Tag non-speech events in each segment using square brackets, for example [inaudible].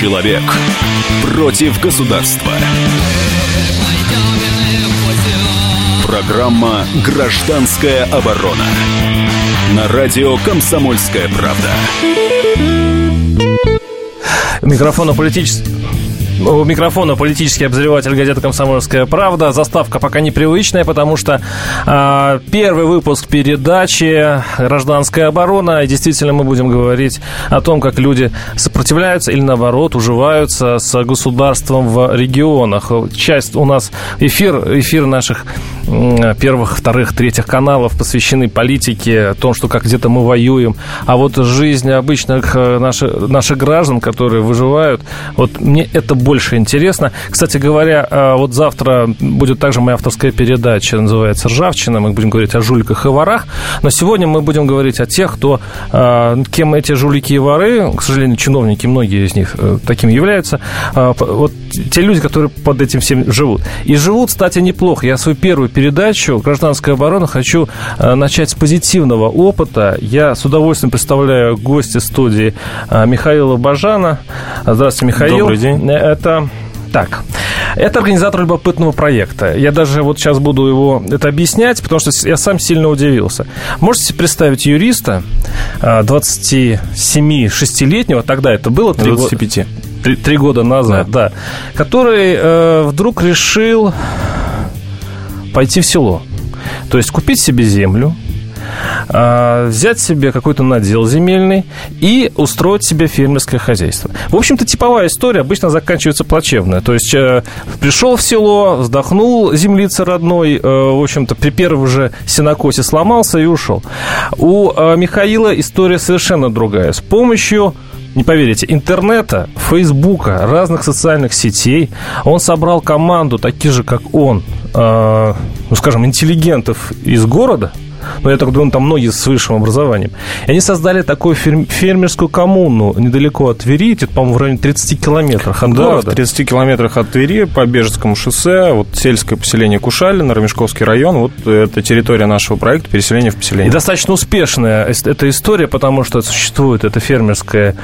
Человек против государства. Программа «Гражданская оборона» на радио «Комсомольская правда». Микрофон политический у микрофона политический обозреватель газеты «Комсомольская правда». Заставка пока непривычная, потому что э, первый выпуск передачи «Гражданская оборона». И действительно мы будем говорить о том, как люди сопротивляются или, наоборот, уживаются с государством в регионах. Часть у нас эфир, эфир наших первых, вторых, третьих каналов посвящены политике, о том, что как где-то мы воюем. А вот жизнь обычных э, наших, наших граждан, которые выживают, вот мне это больше интересно. Кстати говоря, э, вот завтра будет также моя авторская передача, называется «Ржавчина». Мы будем говорить о жуликах и ворах. Но сегодня мы будем говорить о тех, кто, э, кем эти жулики и воры, к сожалению, чиновники, многие из них такими являются, вот те люди, которые под этим всем живут. И живут, кстати, неплохо. Я свою первую передачу «Гражданская оборона» хочу э, начать с позитивного опыта. Я с удовольствием представляю гостя студии э, Михаила Бажана. Здравствуйте, Михаил. Добрый день. Это так, это организатор любопытного проекта. Я даже вот сейчас буду его это объяснять, потому что я сам сильно удивился. Можете представить юриста 27-6-летнего, тогда это было 3 25. года? Три, три года назад, да. да который э, вдруг решил пойти в село. То есть купить себе землю, а, взять себе какой-то надел земельный и устроить себе фермерское хозяйство. В общем-то, типовая история обычно заканчивается плачевно. То есть э, пришел в село, вздохнул землица родной, э, в общем-то, при первом же сенокосе сломался и ушел. У э, Михаила история совершенно другая. С помощью не поверите, интернета, фейсбука, разных социальных сетей. Он собрал команду таких же, как он, э, ну, скажем, интеллигентов из города – но я так думаю, там многие с высшим образованием. И они создали такую фермерскую коммуну недалеко от Твери, это, по-моему, в районе 30 километрах от да, города. в 30 километрах от Твери по Бежецкому шоссе, вот сельское поселение Кушалина, Ромешковский район, вот это территория нашего проекта переселения в поселение. И достаточно успешная эта история, потому что существует эта фермерская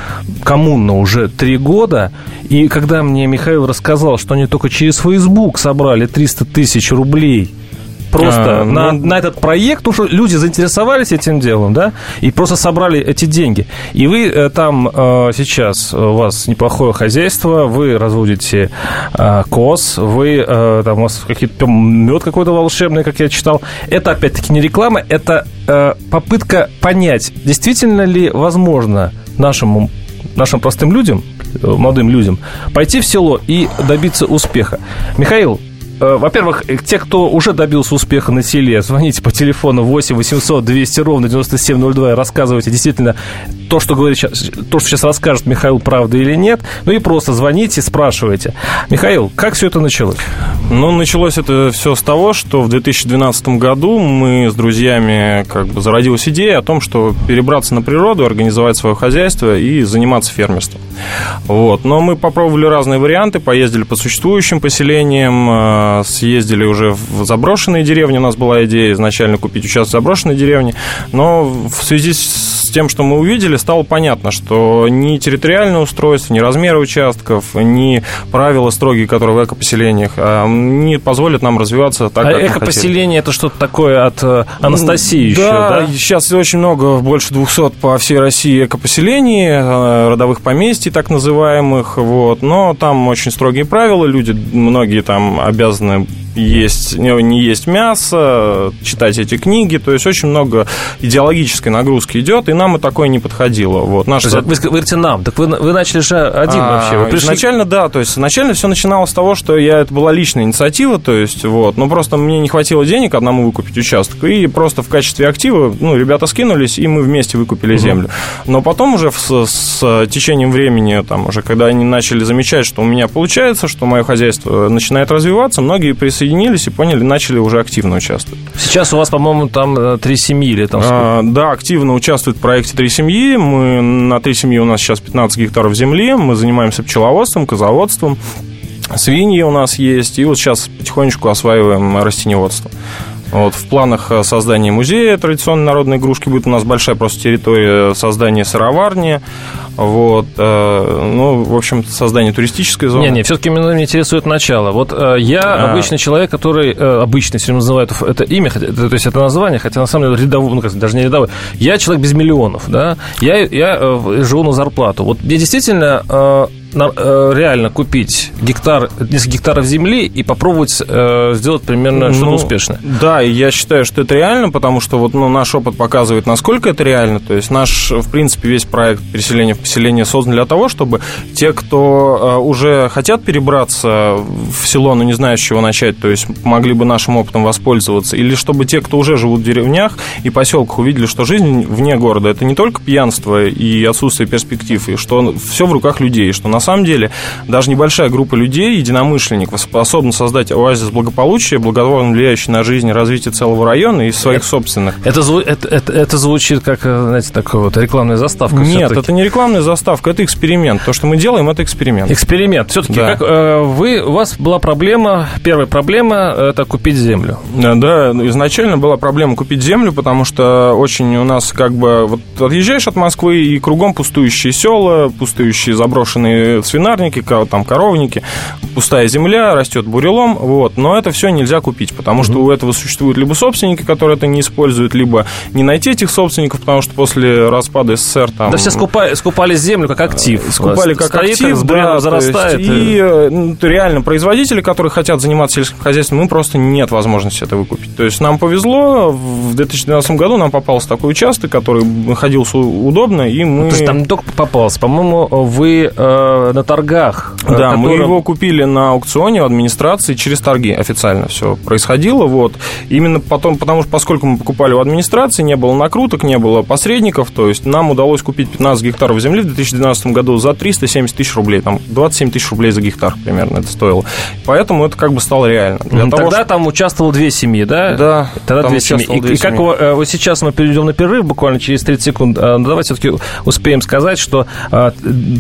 коммуна уже три года, и когда мне Михаил рассказал, что они только через Facebook собрали 300 тысяч рублей просто а, на, ну... на этот проект, потому что люди заинтересовались этим делом, да, и просто собрали эти деньги. И вы э, там э, сейчас, у вас неплохое хозяйство, вы разводите э, коз, вы, там у вас какие-то мед какой-то волшебный, как я читал. Это, опять-таки, не реклама, это попытка понять, действительно ли возможно нашему нашим простым людям, молодым людям, пойти в село и добиться успеха. Михаил, во-первых, э, те, кто уже добился успеха на селе, звоните по телефону 8 800 200 ровно 9702 и рассказывайте действительно то, что, говорит, то, что сейчас расскажет Михаил, правда или нет. Ну и просто звоните, спрашивайте. Михаил, как все это началось? Ну, началось это все с того, что в 2012 году мы с друзьями как бы зародилась идея о том, что перебраться на природу, организовать свое хозяйство и заниматься фермерством. Вот. Но мы попробовали разные варианты, поездили по существующим поселениям, э, съездили уже в заброшенные деревни. У нас была идея изначально купить участок в заброшенной деревне. Но в связи с тем, что мы увидели, стало понятно, что ни территориальное устройство, ни размеры участков, ни правила строгие, которые в экопоселениях, а, не позволят нам развиваться так, а как экопоселение – это что-то такое от э, Анастасии еще, да, да? сейчас очень много, больше 200 по всей России экопоселений, э, родовых поместий так называемых, вот, но там очень строгие правила, люди, многие там обязаны обязаны есть, не, не есть мясо, читать эти книги, то есть очень много идеологической нагрузки идет, и нам и такое не подходило. Вот, наш... Вы, вы говорите нам, так вы, вы начали же один а, вообще. Вы пришли... Изначально, да, то есть изначально все начиналось с того, что я, это была личная инициатива, то есть вот, но просто мне не хватило денег одному выкупить участок, и просто в качестве актива, ну, ребята скинулись, и мы вместе выкупили угу. землю. Но потом уже с, с течением времени, там уже, когда они начали замечать, что у меня получается, что мое хозяйство начинает развиваться, многие присоединились и поняли, начали уже активно участвовать. Сейчас у вас, по-моему, там э, три семьи или там а, Да, активно участвует в проекте три семьи. Мы на три семьи у нас сейчас 15 гектаров земли. Мы занимаемся пчеловодством, козоводством. Свиньи у нас есть, и вот сейчас потихонечку осваиваем растеневодство. Вот, в планах э, создания музея традиционной народной игрушки будет у нас большая просто территория создания сыроварни. Вот, э, ну, в общем, создание туристической зоны. Не-не, все-таки меня интересует начало. Вот э, я а. обычный человек, который э, обычный, все называют это имя, то есть это название, хотя на самом деле рядовой, ну, даже не рядовой. Я человек без миллионов, да, я, я живу на зарплату. Вот мне действительно реально купить гектар, несколько гектаров земли и попробовать э, сделать примерно что-то ну, успешное. Да, я считаю, что это реально, потому что вот ну, наш опыт показывает, насколько это реально. То есть наш, в принципе, весь проект переселения в поселение создан для того, чтобы те, кто э, уже хотят перебраться в село, но не знают, с чего начать, то есть могли бы нашим опытом воспользоваться, или чтобы те, кто уже живут в деревнях и поселках, увидели, что жизнь вне города это не только пьянство и отсутствие перспектив, и что все в руках людей, что на самом деле даже небольшая группа людей, единомышленников, способна создать оазис благополучия, благотворно влияющий на жизнь и развитие целого района и своих это, собственных. Это, это, это, это звучит как, знаете, такая вот рекламная заставка. Нет, это не рекламная заставка, это эксперимент. То, что мы делаем, это эксперимент. Эксперимент. Все-таки да. как э, вы, у вас была проблема, первая проблема – это купить землю. Да, изначально была проблема купить землю, потому что очень у нас как бы вот отъезжаешь от Москвы и кругом пустующие села, пустующие заброшенные свинарники, там коровники, пустая земля, растет бурелом, вот. Но это все нельзя купить, потому что у этого существуют либо собственники, которые это не используют, либо не найти этих собственников, потому что после распада СССР там... Да все скупали, скупали землю как актив. Скупали как Стоит, актив, да, зарастает. Есть, и ну, реально производители, которые хотят заниматься сельским хозяйством, им просто нет возможности это выкупить. То есть нам повезло, в 2012 году нам попался такой участок, который находился удобно, и мы... То есть там не только попался, по-моему, вы э, на торгах. Э, да, которым... мы его купили на аукционе в администрации через торги официально все происходило. Вот. Именно потом, потому что поскольку мы покупали в администрации, не было накруток, не было посредников, то есть нам удалось купить 15 гектаров земли в 2012 году за 370 тысяч рублей, там 27 тысяч рублей за гектар примерно это стоило. Поэтому это как бы стало реально. Для Тогда того, что... там участвовало две семьи, да? Да. Тогда две семьи. И, две и как вы, э, вот сейчас мы перейдем на перерыв буквально через 30 секунд. Э, давайте все-таки успеем сказать, что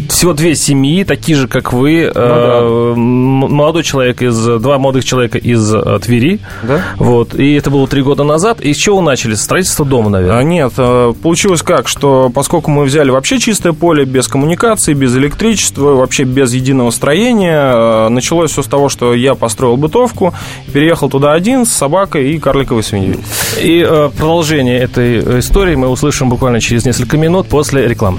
всего две семьи семьи, такие же, как вы, ну, э, да. молодой человек из, два молодых человека из э, Твери, да? вот, и это было три года назад, и с чего начали? Строительство дома, наверное? А, нет, э, получилось как, что поскольку мы взяли вообще чистое поле, без коммуникации, без электричества, вообще без единого строения, началось все с того, что я построил бытовку, переехал туда один с собакой и карликовой свиньей. И продолжение этой истории мы услышим буквально через несколько минут после рекламы.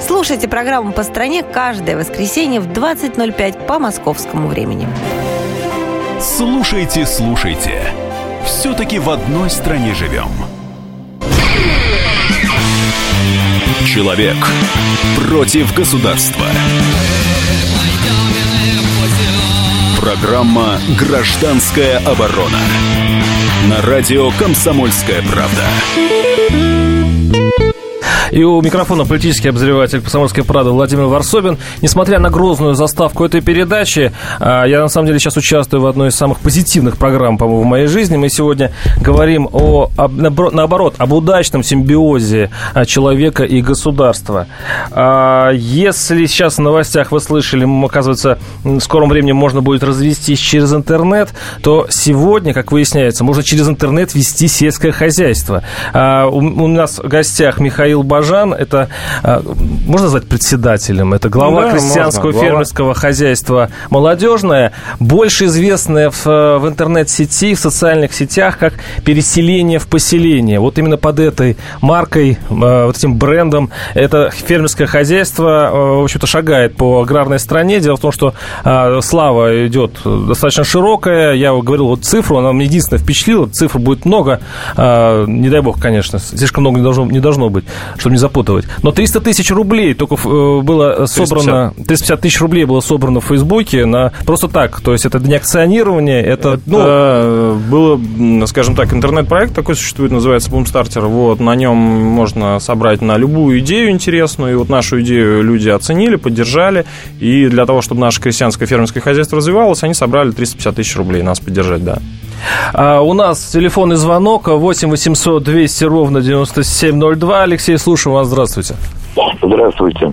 Слушайте программу «По стране» каждое воскресенье в 20.05 по московскому времени. Слушайте, слушайте. Все-таки в одной стране живем. Человек против государства. Программа «Гражданская оборона». На радио «Комсомольская правда». И у микрофона политический обозреватель «Комсомольской правды» Владимир Варсобин. Несмотря на грозную заставку этой передачи, а, я на самом деле сейчас участвую в одной из самых позитивных программ, по-моему, в моей жизни. Мы сегодня говорим о, наоборот, об удачном симбиозе а, человека и государства. А, если сейчас в новостях вы слышали, оказывается, в скором времени можно будет развестись через интернет, то сегодня, как выясняется, можно через интернет вести сельское хозяйство. У нас в гостях Михаил Бажов, Бажан, это, а, можно назвать председателем, это глава да, крестьянского можно, фермерского глава. хозяйства «Молодежное», больше известное в, в интернет-сети, в социальных сетях, как «Переселение в поселение». Вот именно под этой маркой, а, вот этим брендом, это фермерское хозяйство, в общем-то, шагает по аграрной стране. Дело в том, что слава идет достаточно широкая. Я говорил вот цифру, она мне единственное впечатлила. Цифр будет много. Не дай бог, конечно, слишком много не должно, не должно быть, чтобы не запутывать. Но 300 тысяч рублей только э, было собрано... 350. 350 тысяч рублей было собрано в Фейсбуке на просто так. То есть это не акционирование, это... это ну... было, скажем так, интернет-проект такой существует, называется Boomstarter. Вот, на нем можно собрать на любую идею интересную. И вот нашу идею люди оценили, поддержали. И для того, чтобы наше крестьянское фермерское хозяйство развивалось, они собрали 350 тысяч рублей нас поддержать, да. А у нас телефонный звонок 8 800 200 ровно 9702. Алексей, слушаю вас. Здравствуйте. Здравствуйте.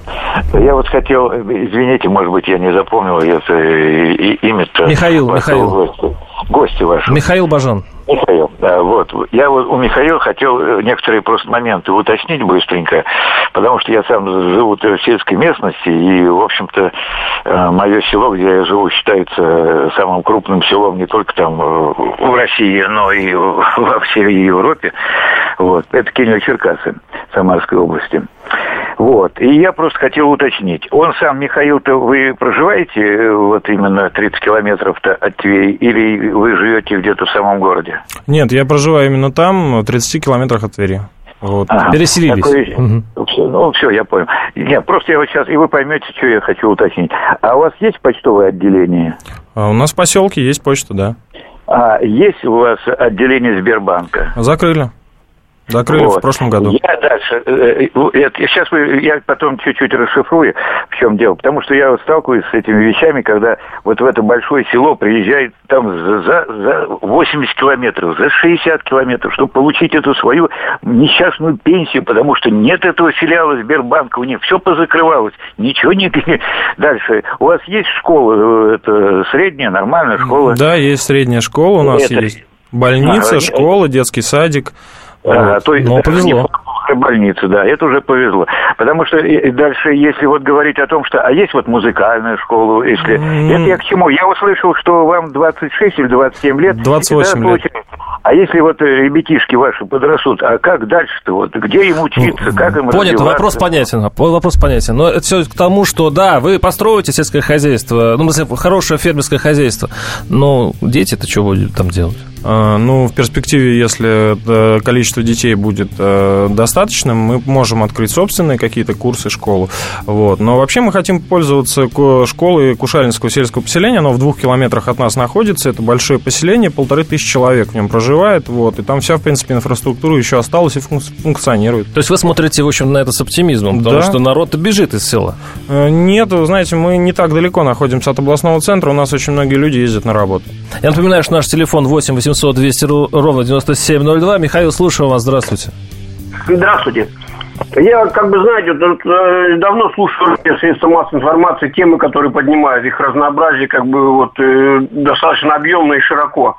Я вот хотел, извините, может быть, я не запомнил это имя-то. Михаил, Михаил. Гостя, гости ваши. Михаил Бажан. Михаил, да, вот. Я вот у Михаила хотел э, некоторые просто моменты уточнить быстренько, потому что я сам живу в сельской местности, и, в общем-то, э, мое село, где я живу, считается самым крупным селом не только там э, в России, но и [laughs] во всей Европе. Вот. Это Кенево-Черкасы Самарской области. Вот. И я просто хотел уточнить. Он сам, Михаил-то, вы проживаете вот именно 30 километров-то от Твери, или вы живете где-то в самом городе? Нет, я проживаю именно там, в 30 километрах от Твери. Вот. Ага. Переселились. Такое... Угу. Все, ну, все, я понял. Нет, просто я вот сейчас, и вы поймете, что я хочу уточнить. А у вас есть почтовое отделение? А у нас в поселке есть почта, да. А есть у вас отделение Сбербанка? Закрыли. Закрыли вот. в прошлом году. Я дальше. Э, э, это, сейчас вы, я потом чуть-чуть расшифрую, в чем дело. Потому что я сталкиваюсь с этими вещами, когда вот в это большое село приезжает там за, за 80 километров, за 60 километров, чтобы получить эту свою несчастную пенсию, потому что нет этого филиала Сбербанка, у них все позакрывалось, ничего не... [laughs] Дальше. У вас есть школа, э, это средняя, нормальная школа? Да, есть средняя школа, у нас это... есть больница, а, школа, детский садик. А, то есть, Но повезло. Больницы, да, это уже повезло. Потому что дальше, если вот говорить о том, что, а есть вот музыкальная школа, если... Mm. Это я к чему? Я услышал, что вам 26 или 27 лет. 28 лет. А если вот э, ребятишки ваши подрастут, а как дальше-то? Вот где им учиться, как им Понятно, вопрос понятен. Вопрос понятен. Но это все к тому, что да, вы построите сельское хозяйство, ну, хорошее фермерское хозяйство, но дети-то что будут там делать? А, ну, в перспективе, если э, количество детей будет э, достаточным, мы можем открыть собственные какие-то курсы, школу. Вот. Но вообще мы хотим пользоваться школой Кушалинского сельского поселения. Оно в двух километрах от нас находится. Это большое поселение, полторы тысячи человек в нем проживает вот, и там вся, в принципе, инфраструктура еще осталась и функционирует. То есть вы смотрите, в общем, на это с оптимизмом, потому да. что народ бежит из села? Э, нет, знаете, мы не так далеко находимся от областного центра, у нас очень многие люди ездят на работу. Я напоминаю, что наш телефон 8 800 200 ровно 9702. Михаил, слушаю вас, здравствуйте. Здравствуйте. Я, как бы, знаете, тут, э, давно слушаю средства массовой информации, темы, которые поднимают, их разнообразие, как бы, вот, э, достаточно объемно и широко.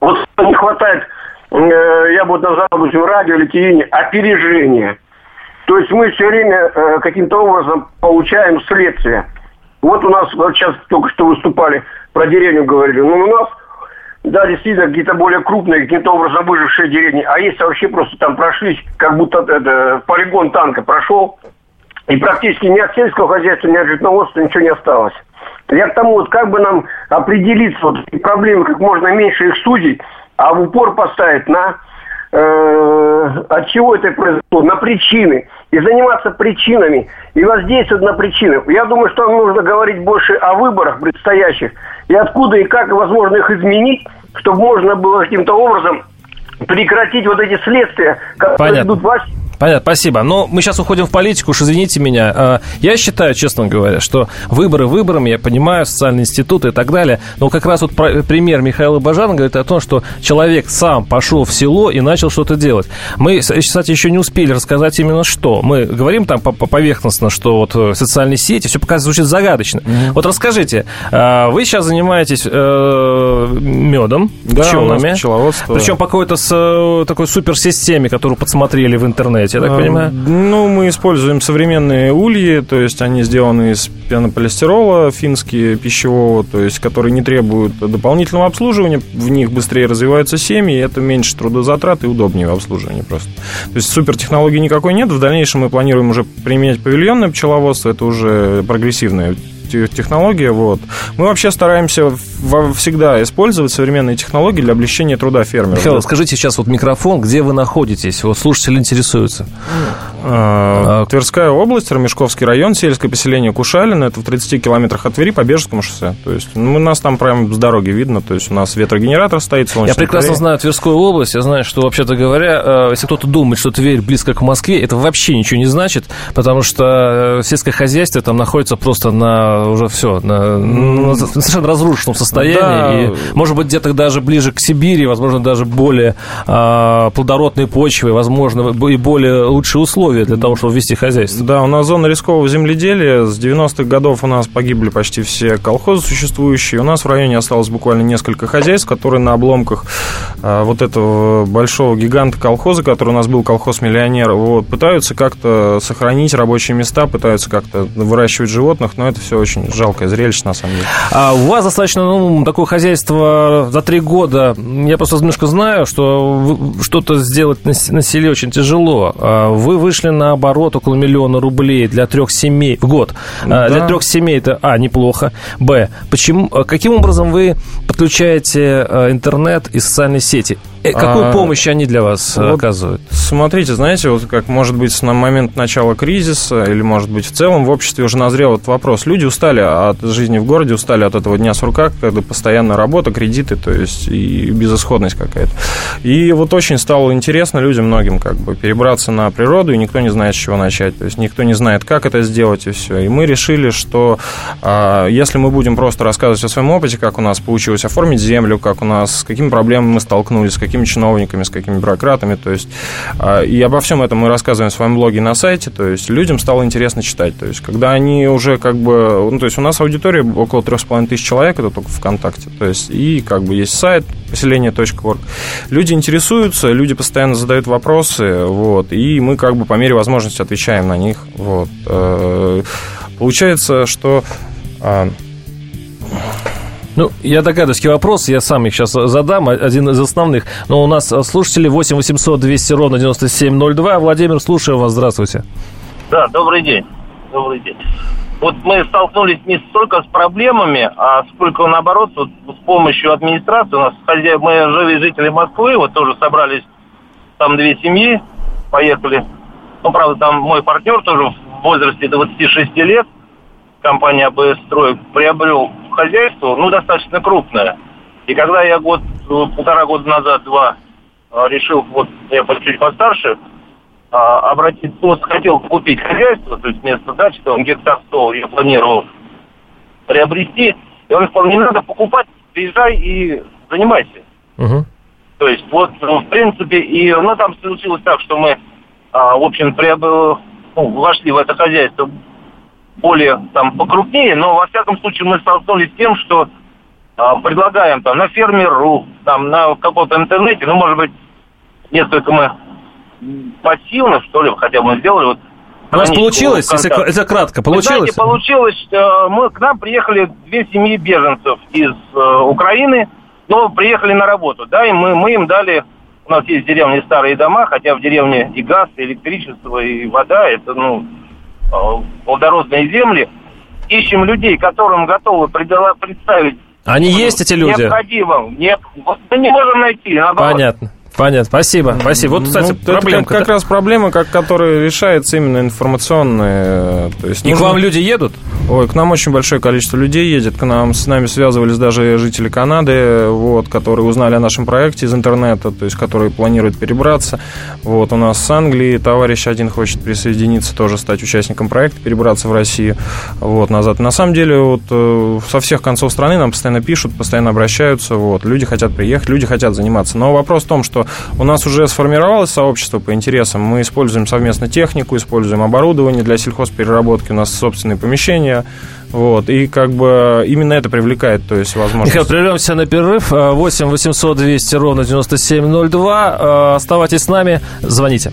Вот не хватает, э, я бы вот назвал, допустим, радио или телевидение, опережения. То есть мы все время каким-то образом получаем следствие. Вот у нас, вот сейчас только что выступали, про деревню говорили. Ну, у нас, да, действительно, какие-то более крупные, каким-то образом выжившие деревни. А есть вообще просто там прошлись, как будто это, полигон танка прошел, и практически ни от сельского хозяйства, ни от животноводства ничего не осталось. Я к тому, вот как бы нам определиться, вот эти проблемы, как можно меньше их судить, а в упор поставить на э, от чего это произошло, на причины, и заниматься причинами, и воздействовать на причины. Я думаю, что нам нужно говорить больше о выборах предстоящих, и откуда и как возможно их изменить, чтобы можно было каким-то образом прекратить вот эти следствия, которые Понятно. идут во Понятно, спасибо. Но мы сейчас уходим в политику, уж извините меня. А, я считаю, честно говоря, что выборы выборами, я понимаю, социальные институты и так далее, но как раз вот пример Михаила Бажана говорит о том, что человек сам пошел в село и начал что-то делать. Мы, кстати, еще не успели рассказать именно что. Мы говорим там поверхностно, что вот э, социальные сети, все пока звучит загадочно. Mm-hmm. Вот расскажите, а, вы сейчас занимаетесь э, медом, да, пчелами, причем по какой-то э, такой суперсистеме, которую подсмотрели в интернете делаете, я так понимаю? Ну, мы используем современные ульи, то есть они сделаны из пенополистирола финские пищевого, то есть которые не требуют дополнительного обслуживания, в них быстрее развиваются семьи, и это меньше трудозатрат и удобнее в обслуживании просто. То есть супертехнологии никакой нет, в дальнейшем мы планируем уже применять павильонное пчеловодство, это уже прогрессивная технология. Вот. Мы вообще стараемся всегда использовать современные технологии для облегчения труда фермеров. Михаил, скажите сейчас вот микрофон, где вы находитесь? Вот слушатели интересуются. А, Тверская область, Ромешковский район, сельское поселение Кушалина. Это в 30 километрах от Твери по Бежскому шоссе. То есть ну, у нас там прямо с дороги видно. То есть у нас ветрогенератор стоит, Я прекрасно Тверь. знаю Тверскую область. Я знаю, что, вообще-то говоря, э, если кто-то думает, что Тверь близко к Москве, это вообще ничего не значит, потому что э, сельское хозяйство там находится просто на уже все, на, на совершенно разрушенном состоянии. Да. И, может быть, где-то даже ближе к Сибири, возможно, даже более а, плодородные почвы, возможно, и более лучшие условия для того, чтобы вести хозяйство. Да, у нас зона рискового земледелия. С 90-х годов у нас погибли почти все колхозы существующие. У нас в районе осталось буквально несколько хозяйств, которые на обломках а, вот этого большого гиганта колхоза, который у нас был колхоз-миллионер, вот, пытаются как-то сохранить рабочие места, пытаются как-то выращивать животных, но это все очень жалкое зрелище, на самом деле. А у вас достаточно, ну, такое хозяйство за три года. Я просто немножко знаю, что что-то сделать на, на селе очень тяжело. А вы вышли на оборот около миллиона рублей для трех семей в год. А, да. Для трех семей это, а, неплохо. Б, почему, каким образом вы подключаете интернет и социальные сети? Э, какую а, помощь они для вас вот оказывают? Смотрите, знаете, вот как может быть на момент начала кризиса или может быть в целом в обществе уже назрел этот вопрос. Люди устали от жизни в городе, устали от этого дня сурка, когда постоянная работа, кредиты, то есть и безысходность какая-то. И вот очень стало интересно людям многим как бы перебраться на природу, и никто не знает, с чего начать. То есть никто не знает, как это сделать, и все. И мы решили, что а, если мы будем просто рассказывать о своем опыте, как у нас получилось оформить землю, как у нас, с какими проблемами мы столкнулись, с какими чиновниками, с какими бюрократами, то есть а, и обо всем этом мы рассказываем в своем блоге на сайте, то есть людям стало интересно читать, то есть когда они уже как бы, ну, то есть у нас аудитория около трех с половиной тысяч человек, это только ВКонтакте, то есть и как бы есть сайт поселение.орг. Люди интересуются, люди постоянно задают вопросы, вот, и мы как бы по мере возможности отвечаем на них, вот. Э, получается, что а, ну, я догадываюсь, какие вопросы, я сам их сейчас задам, один из основных. Но у нас слушатели 8 800 200 ровно 9702. Владимир, слушаю вас, здравствуйте. Да, добрый день. Добрый день. Вот мы столкнулись не столько с проблемами, а сколько наоборот вот, с помощью администрации. У нас хозяин, мы живые жители Москвы, вот тоже собрались там две семьи, поехали. Ну, правда, там мой партнер тоже в возрасте 26 лет, компания АБС «Строй» приобрел хозяйство, ну, достаточно крупное. И когда я год, полтора года назад, два, а, решил, вот я чуть постарше, а, обратить, вот хотел купить хозяйство, то есть вместо дачи, там гектар 100 я планировал приобрести, и он сказал, не надо покупать, приезжай и занимайся. Угу. То есть вот, ну, в принципе, и, ну, там случилось так, что мы, а, в общем, приобрели, ну, вошли в это хозяйство более там покрупнее, но во всяком случае мы столкнулись с тем, что а, предлагаем там на фермер.ру, там на каком-то интернете, ну, может быть, несколько мы пассивно, что ли, хотя бы сделали. Вот, у вас получилось, если это кратко, получилось? Знаете, получилось, э, мы, к нам приехали две семьи беженцев из э, Украины, но приехали на работу, да, и мы, мы им дали, у нас есть в деревне старые дома, хотя в деревне и газ, и электричество, и вода, это, ну, плодородные земли, ищем людей, которым готовы представить они есть эти люди? Необходимо. Не, мы не можем найти. Наоборот. Понятно. Понятно, спасибо, спасибо. Вот, кстати, ну, проблема. Как, как раз проблема, как, которая решается именно информационная. То есть И нужно... к вам люди едут? Ой, к нам очень большое количество людей едет. К нам с нами связывались даже жители Канады, вот, которые узнали о нашем проекте из интернета, то есть которые планируют перебраться. Вот у нас с Англии товарищ один хочет присоединиться, тоже стать участником проекта, перебраться в Россию. Вот назад. На самом деле вот э, со всех концов страны нам постоянно пишут, постоянно обращаются. Вот люди хотят приехать, люди хотят заниматься. Но вопрос в том, что у нас уже сформировалось сообщество по интересам. Мы используем совместно технику, используем оборудование для сельхозпереработки. У нас собственные помещения. Вот, и как бы именно это привлекает, то есть возможность. Михаил, прервемся на перерыв. 8 800 200 ровно 9702. Э, оставайтесь с нами, звоните.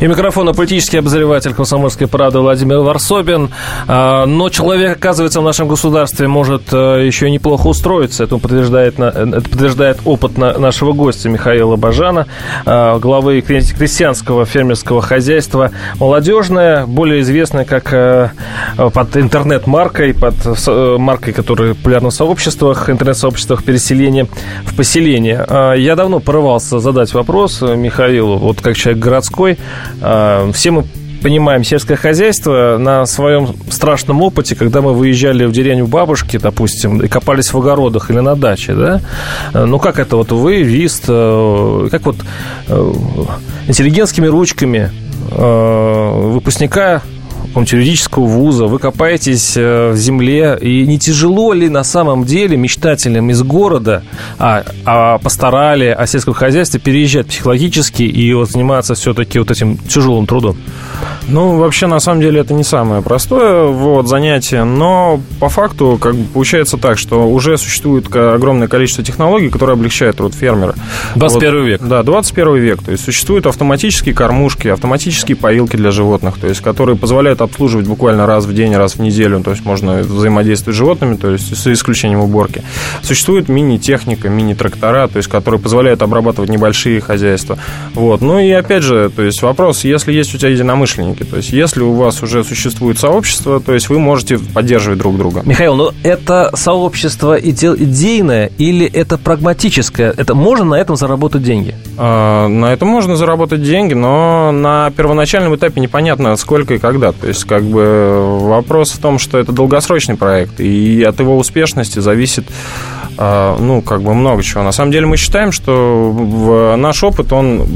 И микрофона политический обозреватель «Комсомольской правды» Владимир Варсобин. А, но человек, оказывается, в нашем государстве может э, еще неплохо устроиться. Это подтверждает, это подтверждает опыт нашего гостя Михаила Бажана, а, главы крестьянского фермерского хозяйства «Молодежное», более известное как э, под интернет-маркой, под э, маркой, которая популярна в сообществах, интернет-сообществах переселения в поселение. А, я давно порывался задать вопрос Михаилу, вот как человек городской, все мы понимаем сельское хозяйство на своем страшном опыте, когда мы выезжали в деревню бабушки, допустим, и копались в огородах или на даче, да? А, ну, как это вот вы, вист, э, как вот э, интеллигентскими ручками э, выпускника какого-нибудь юридического вуза, вы копаетесь в земле, и не тяжело ли на самом деле мечтателям из города, а, а постарали о сельском хозяйстве переезжать психологически и вот заниматься все-таки вот этим тяжелым трудом? Ну, вообще, на самом деле, это не самое простое вот, занятие, но по факту, как бы, получается так, что уже существует огромное количество технологий, которые облегчают труд фермера. 21 вот, век. Да, 21 век. То есть существуют автоматические кормушки, автоматические поилки для животных, то есть которые позволяют обслуживать буквально раз в день, раз в неделю, то есть можно взаимодействовать с животными, то есть с исключением уборки. Существует мини-техника, мини-трактора, то есть которые позволяют обрабатывать небольшие хозяйства. Вот. Ну и опять же, то есть вопрос, если есть у тебя единомышленники. То есть, если у вас уже существует сообщество, то есть вы можете поддерживать друг друга. Михаил, ну это сообщество идейное или это прагматическое? Это можно на этом заработать деньги? А, на этом можно заработать деньги, но на первоначальном этапе непонятно сколько и когда. То есть, как бы вопрос в том, что это долгосрочный проект, и от его успешности зависит а, ну, как бы много чего. На самом деле мы считаем, что наш опыт, он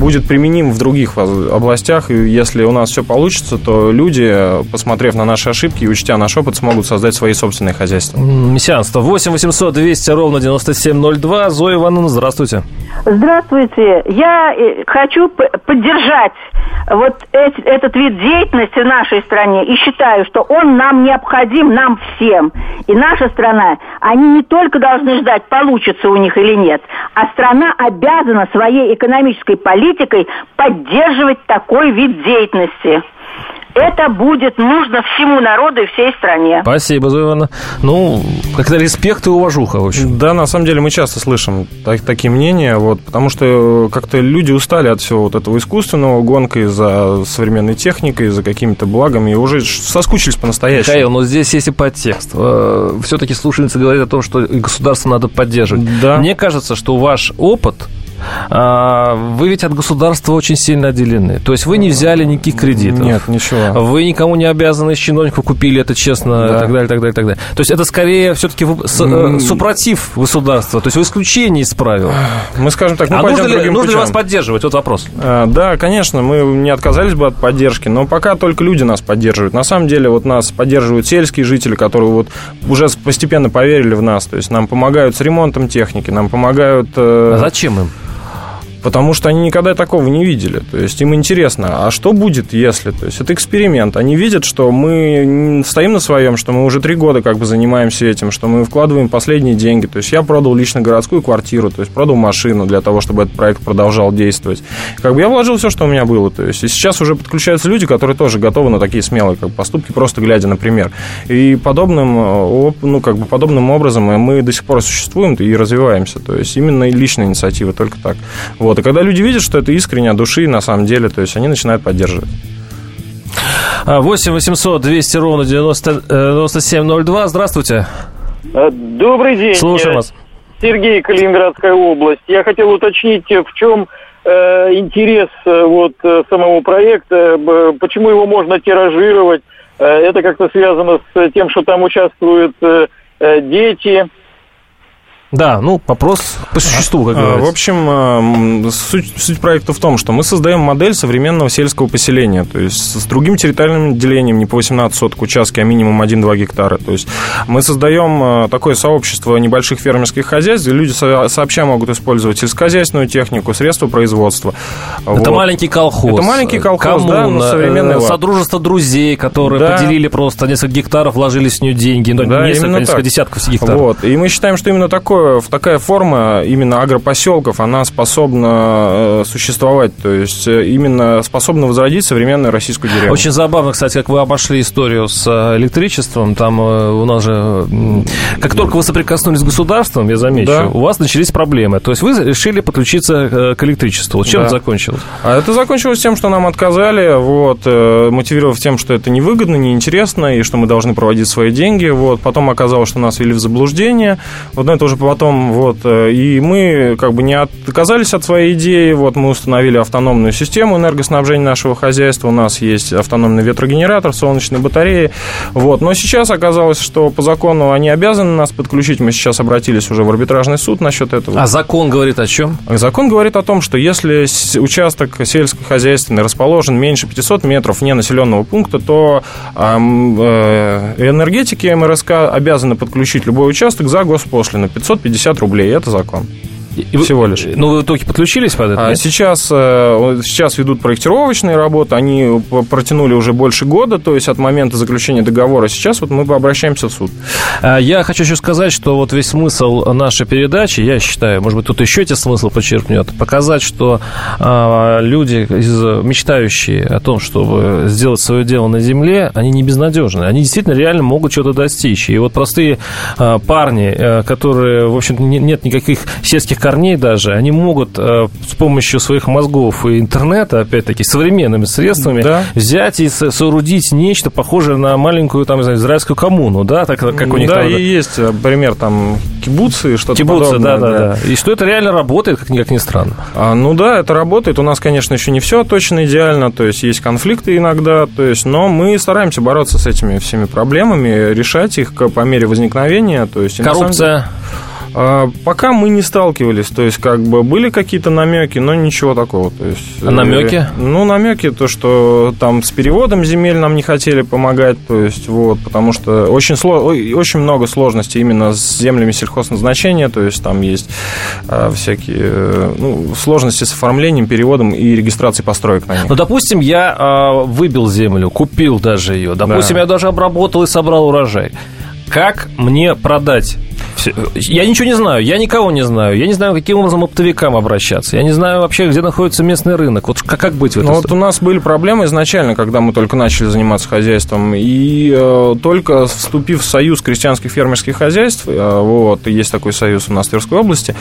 будет применим в других областях, и если у нас все получится, то люди, посмотрев на наши ошибки и учтя наш опыт, смогут создать свои собственные хозяйства. Мессианство. 8 800 200 ровно 9702. Зоя Ивановна, здравствуйте. Здравствуйте. Я э, хочу поддержать вот этот вид деятельности в нашей стране и считаю, что он нам необходим, нам всем. И наша страна, они не только должны ждать, получится у них или нет, а страна обязана своей экономической политикой поддерживать такой вид деятельности это будет нужно всему народу и всей стране. Спасибо, Зоя Ну, как-то респект и уважуха, в общем. Да, на самом деле мы часто слышим так, такие мнения, вот, потому что как-то люди устали от всего вот этого искусственного, гонкой за современной техникой, за какими-то благами, и уже соскучились по-настоящему. Михаил, но здесь есть и подтекст. Э, Все-таки слушательница говорит о том, что государство надо поддерживать. Да. Мне кажется, что ваш опыт вы ведь от государства очень сильно отделены. То есть вы не взяли никаких кредитов. Нет, ничего. Вы никому не обязаны из чиновников купили это честно, да. и так далее, так далее, так далее. То есть это скорее все-таки э, супротив государства, то есть вы исключение из правил. Мы скажем так, мы а нужно ли, нужно ли вас поддерживать? Вот вопрос. А, да, конечно, мы не отказались бы от поддержки, но пока только люди нас поддерживают. На самом деле вот нас поддерживают сельские жители, которые вот уже постепенно поверили в нас, то есть нам помогают с ремонтом техники, нам помогают... Э... А зачем им? Потому что они никогда такого не видели. То есть им интересно, а что будет, если? То есть это эксперимент. Они видят, что мы стоим на своем, что мы уже три года как бы занимаемся этим, что мы вкладываем последние деньги. То есть я продал лично городскую квартиру, то есть продал машину для того, чтобы этот проект продолжал действовать. Как бы я вложил все, что у меня было. То есть и сейчас уже подключаются люди, которые тоже готовы на такие смелые как бы, поступки, просто глядя на пример. И подобным, э, ну, как бы подобным образом мы до сих пор существуем и развиваемся. То есть именно личная инициатива, только так. Вот. Вот. И когда люди видят, что это искренне от души, на самом деле, то есть они начинают поддерживать. 8 800 200 ровно 90, 9702. Здравствуйте. Э, добрый день. Слушаем вас. Сергей, Калининградская область. Я хотел уточнить, в чем э, интерес э, вот э, самого проекта, почему его можно тиражировать. Э, это как-то связано с тем, что там участвуют э, дети, Да, ну, вопрос по существу, как А, говорится. В общем, э, суть, суть проекта в том, что мы создаем модель современного сельского поселения, то есть с другим территориальным делением, не по 18 соток участки, а минимум 1-2 гектара. То есть мы создаем э, такое сообщество небольших фермерских хозяйств, где люди со- сообща могут использовать сельскохозяйственную технику, средства производства. Это Вот. маленький колхоз. Это маленький колхоз, да, но современный э, лад. Содружество друзей, которые Да. поделили просто несколько гектаров, вложили с нее деньги. Ну, Да, несколько, несколько так. десятков гектаров. Вот. И мы считаем, что именно такое, такая форма именно агропоселков, она способна э, существовать, то есть э, именно способна возродить современную российскую деревню. Очень забавно, кстати, как вы обошли историю с э, электричеством. Там у нас же, как только вы соприкоснулись с государством, я замечу, Да. у вас начались проблемы. То есть вы решили подключиться к электричеству. Чем Да. это закончилось? А это закончилось тем, что нам отказали, вот, мотивировав тем, что это невыгодно, неинтересно, и что мы должны проводить свои деньги. Вот. Потом оказалось, что нас ввели в заблуждение. Вот, но это уже потом, вот, э, и мы как бы не отказались от своей идеи. Вот, мы установили автономную систему энергоснабжения нашего хозяйства. У нас есть автономный ветрогенератор, солнечные батареи. Вот. Но сейчас оказалось, что по закону они обязаны нас подключить. Мы сейчас обратились уже в арбитражный суд насчет этого. А закон говорит о чем? Закон говорит о том, что если участок сельскохозяйственный расположен меньше 500 метров вне населенного пункта, то э, энергетики МРСК обязаны подключить любой участок за госпошлину 550 рублей. Это закон. И вы- Всего лишь. Ну, вы итоге подключились под это? А нет? сейчас, э, сейчас ведут проектировочные работы, они протянули уже больше года, то есть от момента заключения договора. Сейчас вот мы обращаемся в суд. А, Я хочу еще сказать, что вот весь смысл нашей передачи, я считаю, может быть, тут еще эти смысл подчеркнет, показать, что а, люди, мечтающие о том, чтобы сделать свое дело на земле, они не безнадежны. Они действительно реально могут что-то достичь. И вот простые а, парни, а, которые, в общем нет никаких сельских корней даже, они могут а, с помощью своих мозгов и интернета, опять-таки, современными средствами Да. взять и со- соорудить нечто похожее на маленькую, там, не знаю, израильскую коммуну, да, так как у них да, там... и есть э, пример там кибуцы, что-то Кибуцы, подобное. да, да, да. И что это реально работает, как ни, как ни странно. А, ну да, это работает. У нас, конечно, еще не все точно идеально, то есть есть конфликты иногда, то есть, но мы стараемся бороться с этими всеми проблемами, решать их по мере возникновения. То есть, Коррупция. деле, пока мы не сталкивались, то есть как бы были какие-то намеки, но ничего такого. То есть, А намеки? э, Ну, намеки, то, что там с переводом земель нам не хотели помогать, то есть вот, потому что очень, сло- очень много сложностей именно с землями сельхозназначения, то есть там есть а, всякие э, ну, сложности с оформлением, переводом и регистрацией построек на них. Ну, допустим, я а, выбил землю, купил даже ее. Допустим, Да. я даже обработал и собрал урожай. Как мне продать? Я ничего не знаю, я никого не знаю. Я не знаю, каким образом оптовикам обращаться. Я не знаю вообще, где находится местный рынок. Вот как, как быть в этом? Ну, вот у нас были проблемы изначально, когда мы только начали заниматься хозяйством, и э, только вступив в союз крестьянских фермерских хозяйств, э, вот, есть такой союз у нас в Тверской области,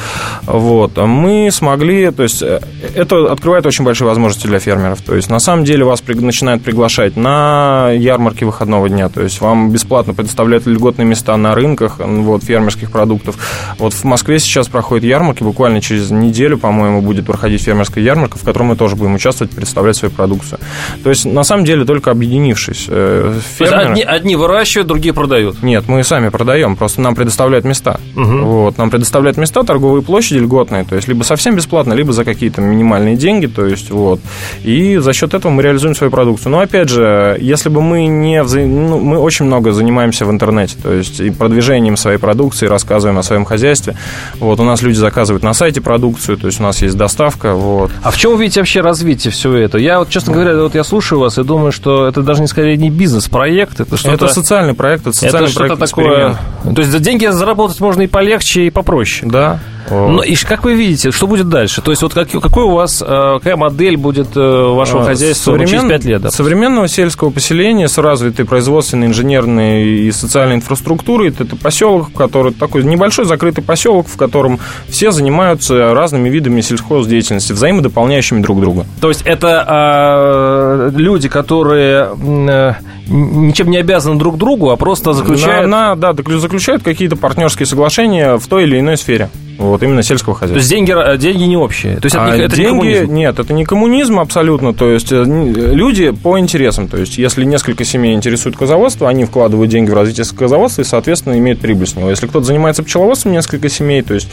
вот, мы смогли, то есть э, это открывает очень большие возможности для фермеров, то есть на самом деле вас при- начинают приглашать на ярмарки выходного дня, то есть вам бесплатно предоставляют льготные места на рынках, вот, фермерских продуктов. Вот в Москве сейчас проходят ярмарки, буквально через неделю, по-моему, будет проходить фермерская ярмарка, в которой мы тоже будем участвовать, представлять свою продукцию. То есть, на самом деле, только объединившись, э, То есть фермеры- одни, одни выращивают, другие продают. Нет, мы сами продаем, просто нам предоставляют места. Мгм. Вот, нам предоставляют места, торговые площади льготные, то есть либо совсем бесплатно, либо за какие-то минимальные деньги, то есть вот. И за счет этого мы реализуем свою продукцию. Но опять же, если бы мы не... вза- ну, мы очень много занимаемся в интернете, то есть и продвижением своей продукции, рассказываем о своем хозяйстве. Вот, у нас люди заказывают на сайте продукцию, то есть у нас есть доставка, вот. А в чем вы видите вообще развитие всего этого? Я вот, честно говоря, вот я слушаю вас и думаю, что это даже не скорее не бизнес-проект, это что-то... Это социальный проект, это социальный это что-то проект такое... То есть за деньги заработать можно и полегче, и попроще. Да. Ну, и как вы видите, что будет дальше? То есть вот как, какой у вас, э, какая модель будет э, вашего А, хозяйства ну, через 5 лет? допустим? Современного сельского поселения с развитой производственной, инженерной и социальной инфраструктурой. Это, поселок, который такой небольшой закрытый поселок, в котором все занимаются разными видами сельхоздеятельности, взаимодополняющими друг друга. То есть это э, люди, которые э, ничем не обязаны друг другу, а просто заключают... На, на, да, заключают какие-то партнерские соглашения в той или иной сфере. Вот, именно сельского хозяйства. То есть деньги, э, деньги не общие? То есть это, а это деньги, не коммунизм? Нет, это не коммунизм абсолютно. То есть э, люди по интересам. То есть если несколько семей интересует козоводство, они вкладывают деньги в развитие козоводства и, соответственно, имеют прибыль с него. Если кто-то занимается пчеловодством, несколько семей, то есть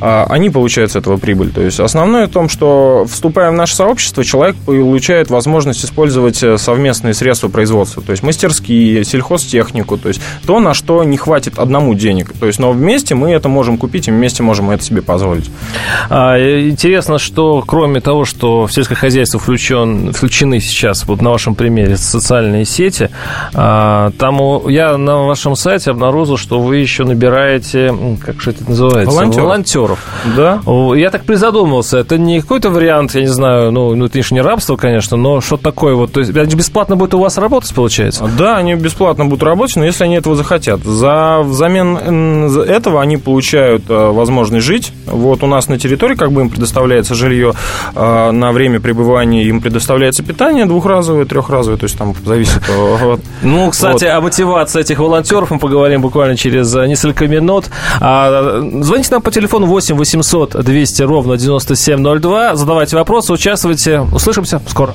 а, они получают с этого прибыль. То есть основное в том, что вступая в наше сообщество, человек получает возможность использовать э, совместные средства производства. То есть мастерские, сельхозтехнику, то есть то, на что не хватит одному денег. То есть но вместе мы это можем купить и вместе можем это себе позволить. А, интересно, что кроме того, что в сельское хозяйство включен, включены сейчас, вот на вашем примере, социальные сети, а, там я на вашем сайте обнаружил, что вы еще набираете, как же это называется? Волонтеров. Волонтеров. Да. Я так призадумался, это не какой-то вариант, я не знаю, ну, ну это, не рабство, конечно, но что такое вот, то есть бесплатно будут у вас работать, получается? Да, они бесплатно будут работать, но если они этого захотят. За взамен этого они получают э, возможность жить. Вот у нас на территории как бы им предоставляется жилье э, на время пребывания, им предоставляется питание двухразовое, трехразовое, то есть там зависит от... Ну, кстати, о мотивации этих волонтеров мы поговорим буквально через э, несколько минут. А, звоните нам по телефону 8 800 200 ровно 9702, задавайте вопросы, участвуйте. Услышимся скоро.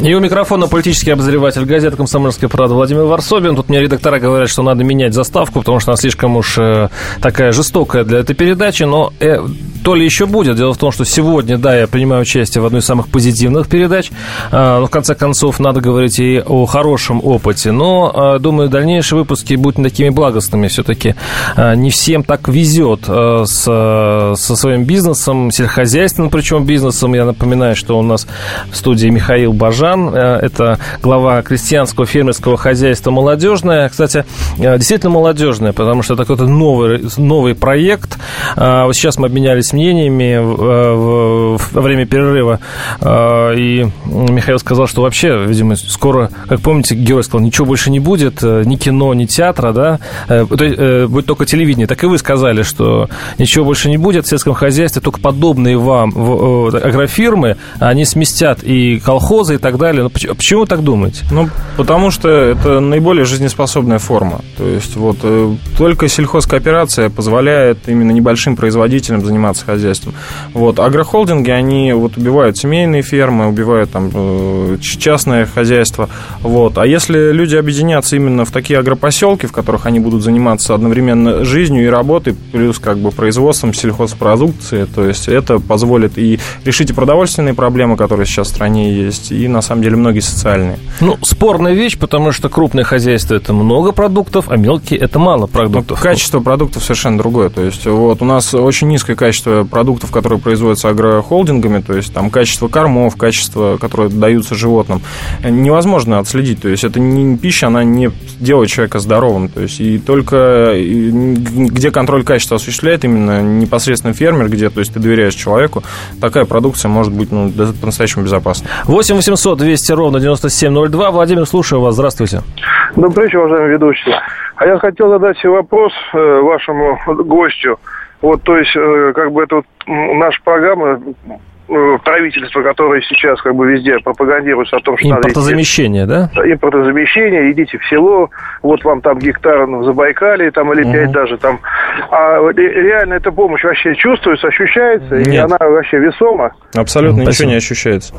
И у микрофона политический обозреватель газеты «Комсомольская правда» Владимир Варсобин. Тут мне редактора говорят, что надо менять заставку, потому что она слишком уж э, такая жестокая для этой передачи. Но э, то ли еще будет. Дело в том, что сегодня, да, я принимаю участие в одной из самых позитивных передач. Э, но, в конце концов, надо говорить и о хорошем опыте. Но, э, думаю, дальнейшие выпуски будут не такими благостными. Все-таки э, не всем так везет э, с, со своим бизнесом, сельскохозяйственным причем бизнесом. Я напоминаю, что у нас в студии Михаил Бажан Жан, э, это глава крестьянского фермерского хозяйства «Молодежное». Кстати, э, действительно молодежное, потому что это какой-то новый, новый проект. Э, вот сейчас мы обменялись мнениями во время перерыва, и Михаил сказал, что вообще, видимо, скоро, как помните, герой сказал, ничего больше не будет, ни кино, ни театра, да, будет только телевидение. Так и вы сказали, что ничего больше не будет в сельском хозяйстве, только подобные вам агрофирмы, они сместят и колхозы, и так далее. Но почему, почему вы так думаете? Ну, потому что это наиболее жизнеспособная форма. То есть вот э, только сельхозкооперация позволяет именно небольшим производителям заниматься хозяйством. Вот агрохолдинги, они вот убивают семейные фермы, убивают там э, частное хозяйство. Вот. А если люди объединятся именно в такие агропоселки, в которых они будут заниматься одновременно жизнью и работой, плюс как бы производством сельхозпродукции, то есть это позволит и решить и продовольственные проблемы, которые сейчас в стране есть, и на самом деле многие социальные. Ну, спорная вещь, потому что крупное хозяйство это много продуктов, а мелкие это мало продуктов. Ну, качество продуктов совершенно другое. То есть вот у нас очень низкое качество продуктов, которые производятся агрохолдингами, то есть там качество кормов, качество, которое даются животным, невозможно отследить. То есть это не пища, она не делает человека здоровым. То есть и только где контроль качества осуществляет именно непосредственно фермер, где то есть ты доверяешь человеку, такая продукция может быть ну, по-настоящему безопасна. 8 800 200 ровно 9702. Владимир, слушаю вас. Здравствуйте. Добрый вечер, уважаемый ведущий. А я хотел задать вопрос э, вашему гостю. Вот, то есть, э, как бы это вот наша программа правительство, которое сейчас как бы везде пропагандируется о том, что импортозамещение, надо идти, да? Импортозамещение, идите в село, вот вам там гектар в Забайкале, там или пять угу. даже там. А реально эта помощь вообще чувствуется, ощущается, Нет. и она вообще весома. Абсолютно Спасибо. ничего не ощущается.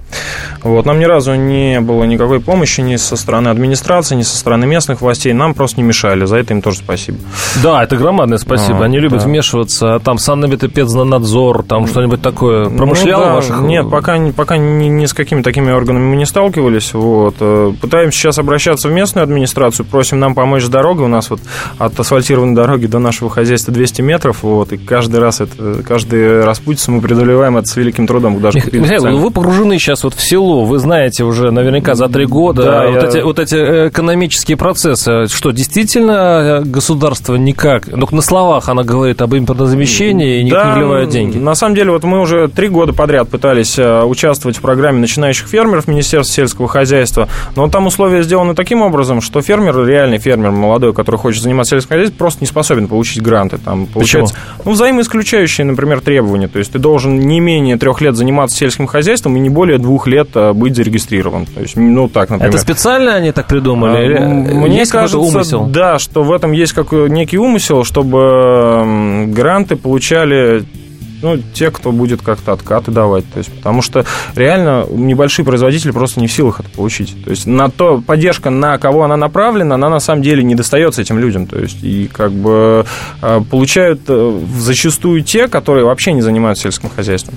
Вот нам ни разу не было никакой помощи ни со стороны администрации, ни со стороны местных властей. Нам просто не мешали. За это им тоже спасибо. Да, это громадное спасибо. А, Они любят да. вмешиваться. Там санэпидспецнадзор, там что-нибудь такое. Промышлял ну, да. Ваших? Нет, пока, пока ни, ни с какими такими органами мы не сталкивались. Вот. Э, пытаемся сейчас обращаться в местную администрацию, просим нам помочь с дорогой. У нас вот от асфальтированной дороги до нашего хозяйства 200 метров. Вот, и каждый раз это, каждый раз путь мы преодолеваем это с великим трудом. Даже Михаил, ну вы погружены сейчас вот в село, вы знаете уже наверняка за три года да, вот, я... эти, вот эти э, экономические процессы. Что, действительно государство никак, ну, на словах она говорит об импортозамещении и не, да, не вливает деньги? На самом деле, вот мы уже три года подряд пытались э, участвовать в программе начинающих фермеров Министерства сельского хозяйства, но там условия сделаны таким образом, что фермер, реальный фермер молодой, который хочет заниматься сельским хозяйством, просто не способен получить гранты. Там, получается, Почему? Ну, взаимоисключающие, например, требования. То есть ты должен не менее трех лет заниматься сельским хозяйством и не более двух лет э, быть зарегистрирован. То есть, ну, так, например. Это специально они так придумали? А, Мне есть кажется, умысел? да, что в этом есть как некий умысел, чтобы гранты получали ну, те, кто будет как-то откаты давать. То есть, потому что реально небольшие производители просто не в силах это получить. То есть, на то, поддержка, на кого она направлена, она на самом деле не достается этим людям. То есть, и как бы э, получают э, зачастую те, которые вообще не занимаются сельским хозяйством.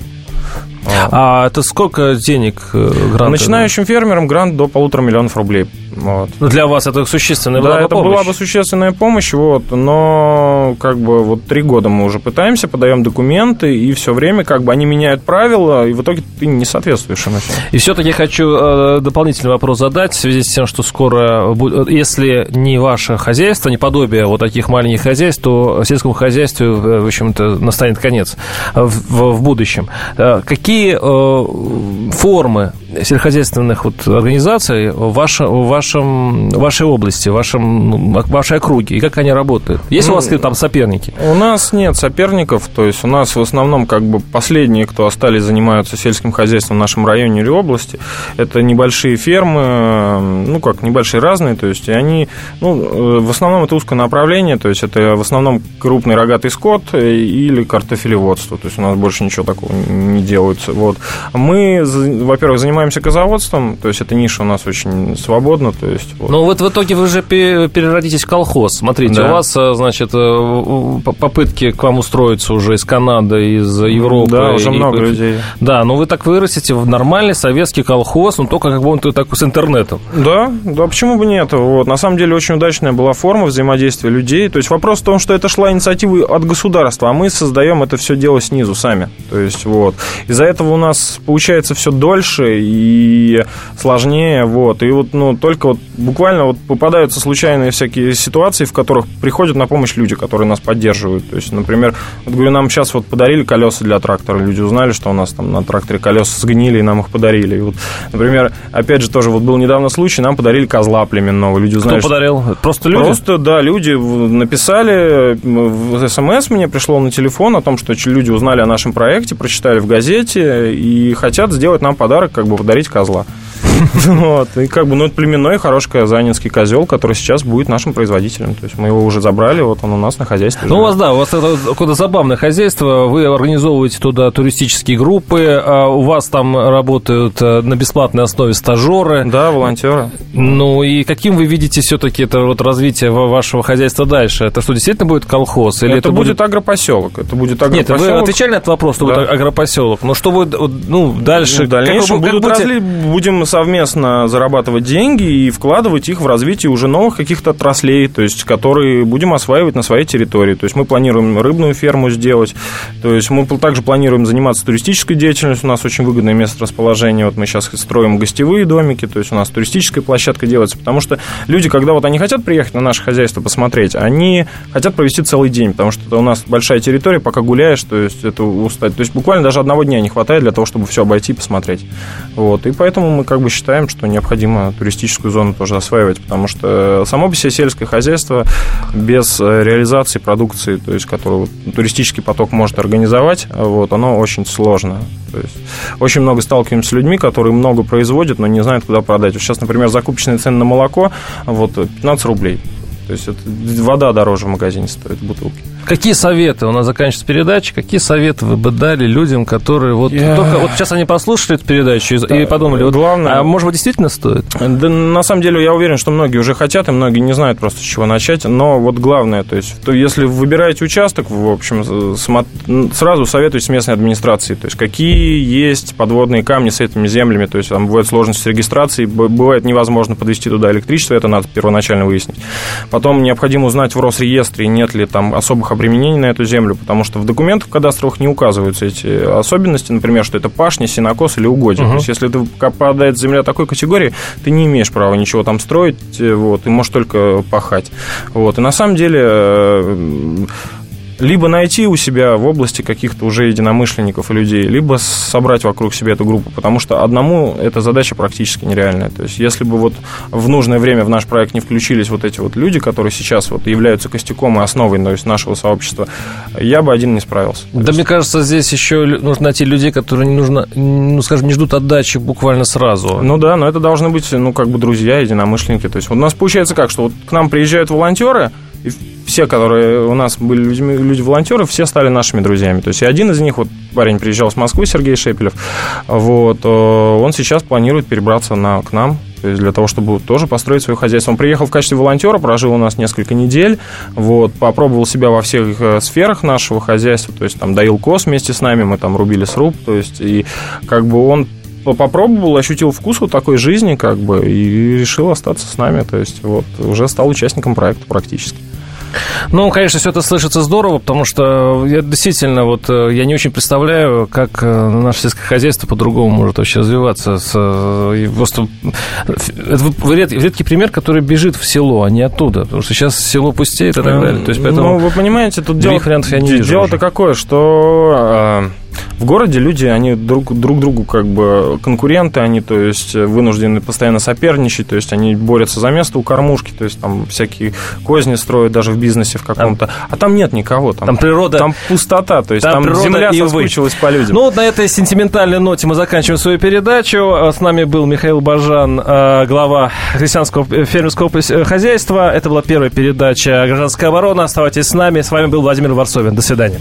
А это сколько денег э, грант? Начинающим фермерам грант до полутора миллионов рублей. Вот. Ну, для вас это существенная да, была бы это помощь. была бы существенная помощь, вот, но как бы вот три года мы уже пытаемся, подаем документы, и все время как бы они меняют правила, и в итоге ты не соответствуешь им. И все-таки хочу э, дополнительный вопрос задать в связи с тем, что скоро, если не ваше хозяйство, не подобие вот таких маленьких хозяйств, то сельскому хозяйству, э, в общем-то, настанет конец в, в, в будущем. Какие э, формы сельскохозяйственных вот организаций в, ваше, в вашем, вашей области, в вашем, в вашей округе, и как они работают? Есть ну, у вас там соперники? У нас нет соперников, то есть у нас в основном как бы последние, кто остались, занимаются сельским хозяйством в нашем районе или области, это небольшие фермы, ну как, небольшие разные, то есть они, ну, в основном это узкое направление, то есть это в основном крупный рогатый скот или картофелеводство, то есть у нас больше ничего такого не делается, вот. Мы, во-первых, занимаемся занимаемся козоводством, то есть эта ниша у нас очень свободна. То есть, вот. Ну вот в итоге вы же переродитесь в колхоз. Смотрите, да. у вас, э, значит, э, попытки к вам устроиться уже из Канады, из Европы. Да, уже и, много и, людей. Да, но вы так вырастете в нормальный советский колхоз, но только как бы он так с интернетом. Да, да, почему бы нет? Вот. На самом деле очень удачная была форма взаимодействия людей. То есть вопрос в том, что это шла инициатива от государства, а мы создаем это все дело снизу сами. То есть вот. Из-за этого у нас получается все дольше, и сложнее, вот, и вот, ну, только вот буквально вот попадаются случайные всякие ситуации, в которых приходят на помощь люди, которые нас поддерживают, то есть, например, вот, говорю, нам сейчас вот подарили колеса для трактора, люди узнали, что у нас там на тракторе колеса сгнили, и нам их подарили, и вот, например, опять же, тоже вот был недавно случай, нам подарили козла племенного, люди узнали, Кто подарил? Просто люди? Просто, да, люди написали, в СМС мне пришло на телефон о том, что люди узнали о нашем проекте, прочитали в газете и хотят сделать нам подарок, как бы подарить козла. [laughs] Вот. И как бы, ну, это племенной хороший казанинский козел, который сейчас будет нашим производителем. То есть мы его уже забрали, вот он у нас на хозяйстве. Ну, у вас, да, у вас это какое-то забавное хозяйство. Вы организовываете туда туристические группы, а у вас там работают э, на бесплатной основе стажеры. Да, волонтеры. Ну, и каким вы видите все-таки это вот развитие вашего хозяйства дальше? Это что, действительно будет колхоз? Или это, это будет, агропоселок. Это будет агропоселок. Нет, вы отвечали на этот вопрос, что да. будет агропоселок. Но что будет, ну, дальше? Ну, в дальнейшем как будут как будете... будем совместно зарабатывать деньги и вкладывать их в развитие уже новых каких-то отраслей, то есть, которые будем осваивать на своей территории. То есть, мы планируем рыбную ферму сделать, то есть, мы также планируем заниматься туристической деятельностью, у нас очень выгодное место расположения, вот мы сейчас строим гостевые домики, то есть, у нас туристическая площадка делается, потому что люди, когда вот они хотят приехать на наше хозяйство посмотреть, они хотят провести целый день, потому что у нас большая территория, пока гуляешь, то есть, это устать. То есть, буквально даже одного дня не хватает для того, чтобы все обойти и посмотреть. Вот, и поэтому мы как бы считаем, что необходимо туристическую зону тоже осваивать, потому что само по себе сельское хозяйство без реализации продукции, то есть которую туристический поток может организовать, вот, оно очень сложно. То есть очень много сталкиваемся с людьми, которые много производят, но не знают, куда продать. Сейчас, например, закупочные цены на молоко вот 15 рублей. То есть это вода дороже в магазине стоит, бутылки. Какие советы, у нас заканчивается передача, какие советы вы бы дали людям, которые вот Я... только вот сейчас они послушали эту передачу да, и подумали, вот, главное, а может быть действительно стоит? Да, на самом деле я уверен, что многие уже хотят, и многие не знают просто с чего начать, но вот главное, то есть, то если вы выбираете участок, в общем, сразу советуюсь с местной администрацией, то есть какие есть подводные камни с этими землями, то есть там бывают сложности с регистрацией, бывает невозможно подвести туда электричество, это надо первоначально выяснить. Потом необходимо узнать в Росреестре, нет ли там особых обременений на эту землю, потому что в документах кадастровых не указываются эти особенности, например, что это пашня, сенокос или угодья. Угу. То есть, если ты попадает земля такой категории, ты не имеешь права ничего там строить, вот, и можешь только пахать. Вот. И на самом деле э, либо найти у себя в области каких-то уже единомышленников и людей, либо собрать вокруг себя эту группу, потому что одному эта задача практически нереальная. То есть, если бы вот в нужное время в наш проект не включились вот эти вот люди, которые сейчас вот являются костяком и основой то есть, нашего сообщества, я бы один не справился. Да, есть... мне кажется, здесь еще нужно найти людей, которые не нужно, ну, скажем, не ждут отдачи буквально сразу. Ну да, но это должны быть, ну, как бы друзья, единомышленники. То есть, вот у нас получается как, что вот к нам приезжают волонтеры, и все, которые у нас были людьми, люди-волонтеры, все стали нашими друзьями. То есть и один из них, вот парень приезжал с Москвы, Сергей Шепелев, вот, э, он сейчас планирует перебраться на, к нам, то есть для того, чтобы тоже построить свое хозяйство. Он приехал в качестве волонтера, прожил у нас несколько недель, вот, попробовал себя во всех э, сферах нашего хозяйства, то есть там доил коз вместе с нами, мы там рубили сруб, то есть и как бы он попробовал, ощутил вкус вот такой жизни, как бы, и решил остаться с нами, то есть вот уже стал участником проекта практически. Ну, конечно, все это слышится здорово, потому что я действительно вот э, я не очень представляю, как э, наше сельское хозяйство по-другому может вообще развиваться. С, э, просто это редкий пример, который бежит в село, а не оттуда, потому что сейчас село пустеет и так далее. То есть, поэтому ну, вы понимаете, тут дело, вариантов я не вижу. Дело-то какое, что а, в городе люди, они друг, друг другу как бы конкуренты, они, то есть, вынуждены постоянно соперничать, то есть, они борются за место у кормушки, то есть, там всякие козни строят даже в бизнесе в каком-то, а там нет никого. Там, там природа... Там пустота, то есть, там, там земля соскучилась по людям. Ну, вот на этой сентиментальной ноте мы заканчиваем свою передачу. С нами был Михаил Бажан, э, глава христианского фермерского хозяйства. Это была первая передача «Гражданская оборона». Оставайтесь с нами. С вами был Владимир Варсовин. До свидания.